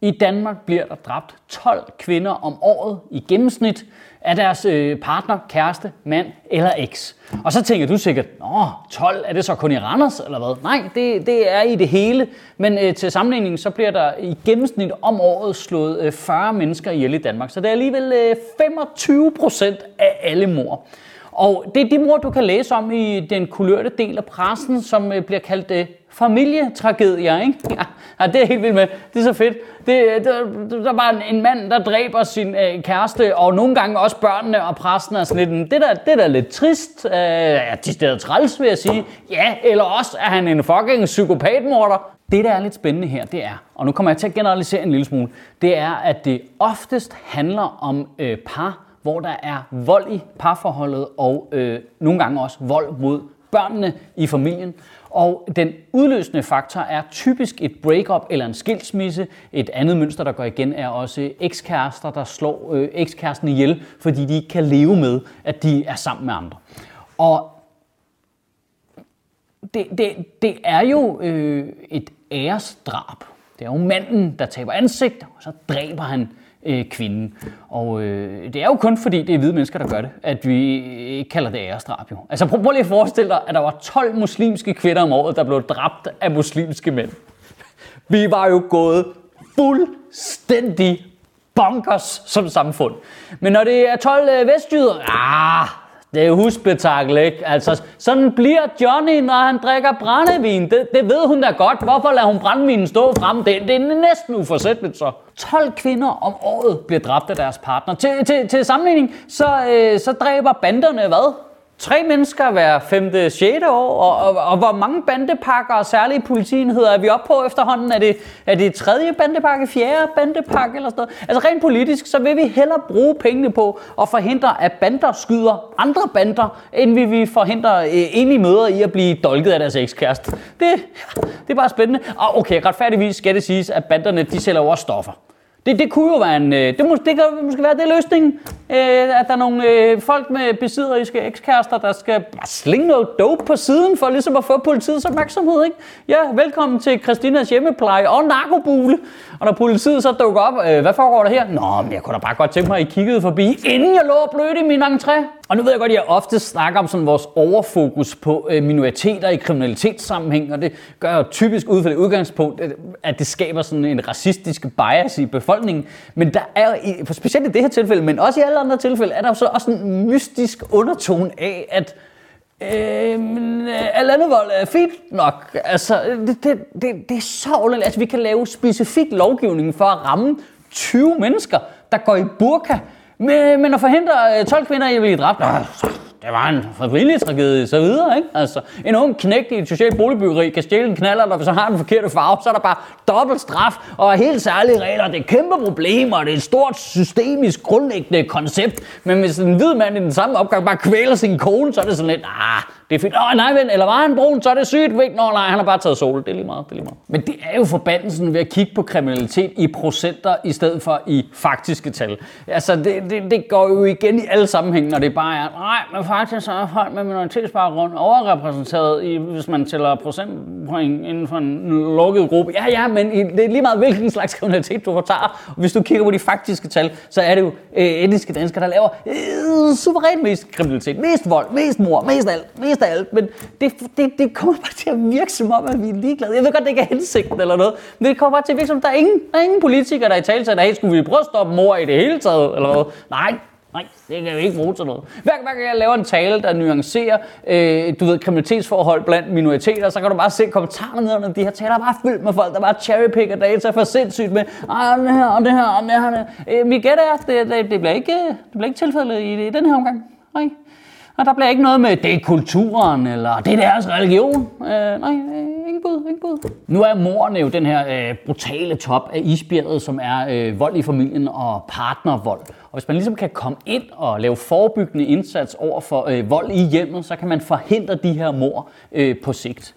I Danmark bliver der dræbt 12 kvinder om året i gennemsnit af deres øh, partner, kæreste, mand eller eks. Og så tænker du sikkert, Nå, 12, er det så kun i Randers eller hvad? Nej, det, det er i det hele. Men øh, til sammenligning, så bliver der i gennemsnit om året slået øh, 40 mennesker ihjel i Danmark. Så det er alligevel øh, 25 procent af alle mor. Og det er de mor, du kan læse om i den kulørte del af pressen, som øh, bliver kaldt øh, familietragedier, ikke? Ja, det er helt vildt med. Det er så fedt. Det, øh, der, der er bare en mand, der dræber sin øh, kæreste, og nogle gange også børnene og præsten er sådan lidt, det der, det der er lidt trist. Øh, ja, de er træls, vil jeg sige. Ja, eller også er han en fucking psykopatmorder. Det, der er lidt spændende her, det er, og nu kommer jeg til at generalisere en lille smule, det er, at det oftest handler om øh, par, hvor der er vold i parforholdet, og øh, nogle gange også vold mod børnene i familien. Og den udløsende faktor er typisk et breakup eller en skilsmisse. Et andet mønster, der går igen, er også ekskærester, der slår øh, ekskæresten ihjel, fordi de ikke kan leve med, at de er sammen med andre. Og det, det, det er jo øh, et æresdrab. Det er jo manden, der taber ansigt, og så dræber han øh, Øh, kvinden. Og øh, det er jo kun fordi, det er hvide mennesker, der gør det, at vi øh, ikke kalder det æresdrab jo. Altså prøv, prøv lige at forestille dig, at der var 12 muslimske kvinder om året, der blev dræbt af muslimske mænd. Vi var jo gået fuldstændig bonkers som samfund. Men når det er 12 øh, vestjyder, ah, det er husbetakkel, ikke? Altså, sådan bliver Johnny, når han drikker brændevin. Det, det ved hun da godt. Hvorfor lader hun brændevinen stå frem? Det, det er næsten uforsætteligt så. 12 kvinder om året bliver dræbt af deres partner. Til, til, til sammenligning, så, øh, så dræber banderne hvad? Tre mennesker hver 5. 6. år, og, og, og hvor mange bandepakker og særlige politienheder er vi oppe på efterhånden? Er det, er det tredje bandepakke, fjerde bandepakke eller sådan noget? Altså rent politisk, så vil vi hellere bruge pengene på at forhindre, at bander skyder andre bander, end vi vil forhindre øh, enlige mødre i at blive dolket af deres ekskæreste. Det, det er bare spændende. Og okay, retfærdigvis skal det siges, at banderne de sælger over stoffer. Det, det kunne jo være en, øh, det, må, det kan måske være det løsningen, øh, at der er nogle øh, folk med besidderiske ekskærester, der skal bare slinge noget dope på siden, for ligesom at få politiets opmærksomhed. Ikke? Ja, velkommen til Christinas hjemmepleje og narkobule. Og når politiet så dukker op, øh, hvad foregår der her? Nå, men jeg kunne da bare godt tænke mig, at I kiggede forbi, inden jeg lå og blødte i min entré. Og nu ved jeg godt, at jeg ofte snakker om sådan vores overfokus på øh, minoriteter i kriminalitetssammenhæng, og det gør jeg typisk ud fra det udgangspunkt, øh, at det skaber sådan en racistisk bias i befolkningen. Men der er jo, specielt i det her tilfælde, men også i alle andre tilfælde, er der jo så også en mystisk undertone af, at Øh, men øh, alt andet vold er fint nok. Altså, det, det, det, det er så underligt. Altså, vi kan lave specifik lovgivning for at ramme 20 mennesker, der går i burka. Men, men at forhindre øh, 12 kvinder i at blive dræbt, det var en frivillig tragedie, så videre, ikke? Altså, en ung knægt i et socialt boligbyggeri kan stjæle en knaller, og hvis han har den forkerte farve, så er der bare dobbelt straf og helt særlige regler. Det er kæmpe problemer, det er et stort systemisk grundlæggende koncept. Men hvis en hvid mand i den samme opgang bare kvæler sin kone, så er det sådan lidt, ah, det er fint. Åh, nej, ven, eller var han brun, så er det sygt. Nå, nej, han har bare taget sol. Det er lige meget, det er lige meget. Men det er jo forbandelsen ved at kigge på kriminalitet i procenter, i stedet for i faktiske tal. Altså, det, det, det går jo igen i alle sammenhænge, når det bare er, nej, men faktisk så er folk med minoritetsbaggrund overrepræsenteret, i, hvis man tæller procentpoint inden for en lukket gruppe. Ja, ja, men det er lige meget, hvilken slags kriminalitet du fortager. Hvis du kigger på de faktiske tal, så er det jo øh, etniske danskere, der laver øh, suverænt mest kriminalitet. Mest vold, mest mor, mest alt, mest af alt. Men det, det, det kommer bare til at virke som om, at vi er ligeglade. Jeg ved godt, det ikke er hensigten eller noget, men det kommer bare til at virke som, at der er ingen, der er ingen politikere, der i tale at hey, skulle vi prøve at stoppe mor i det hele taget, eller noget. Nej, Nej, det kan vi ikke bruge til noget. Hver, gang jeg laver en tale, der nuancerer, øh, du ved, kriminalitetsforhold blandt minoriteter, så kan du bare se kommentarerne ned under de her taler, er bare fyldt med folk, der bare cherrypicker data for sindssygt med, ah, det her, og det her, og det her. Øh, vi gætter, det, det, det, bliver ikke, det bliver ikke tilfældet i, i den her omgang. Nej. Og der bliver ikke noget med, det er kulturen, eller det er deres religion. Øh, nej, ingen bud, ingen bud. Nu er moren jo den her øh, brutale top af isbjerget, som er øh, vold i familien og partnervold. Og hvis man ligesom kan komme ind og lave forebyggende indsats over for øh, vold i hjemmet, så kan man forhindre de her mor øh, på sigt.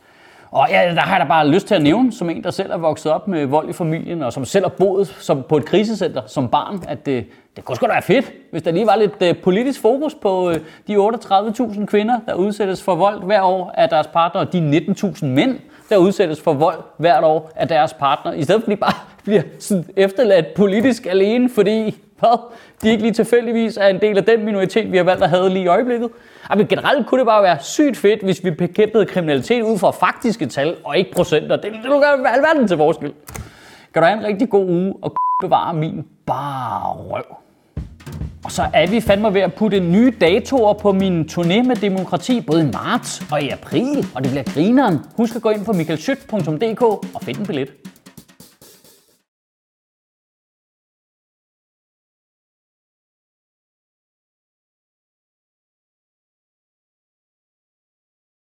Og ja, der har jeg da bare lyst til at nævne, som en, der selv er vokset op med vold i familien, og som selv har boet som på et krisecenter som barn, at det, det kunne sgu da være fedt, hvis der lige var lidt øh, politisk fokus på øh, de 38.000 kvinder, der udsættes for vold hver år af deres partner, og de 19.000 mænd, der udsættes for vold hvert år af deres partner, i stedet for at de bare bliver sådan efterladt politisk alene, fordi hvad, de ikke lige tilfældigvis er en del af den minoritet, vi har valgt at have lige i øjeblikket. Men generelt kunne det bare være sygt fedt, hvis vi bekæmpede kriminalitet ud fra faktiske tal og ikke procenter. Det, det gøre alverden til vores skyld. Kan du have en rigtig god uge og bevare min bare røv. Og så er vi fandme ved at putte nye datoer på min turné med demokrati, både i marts og i april, og det bliver grineren. Husk at gå ind på michaelschyt.dk og find en billet.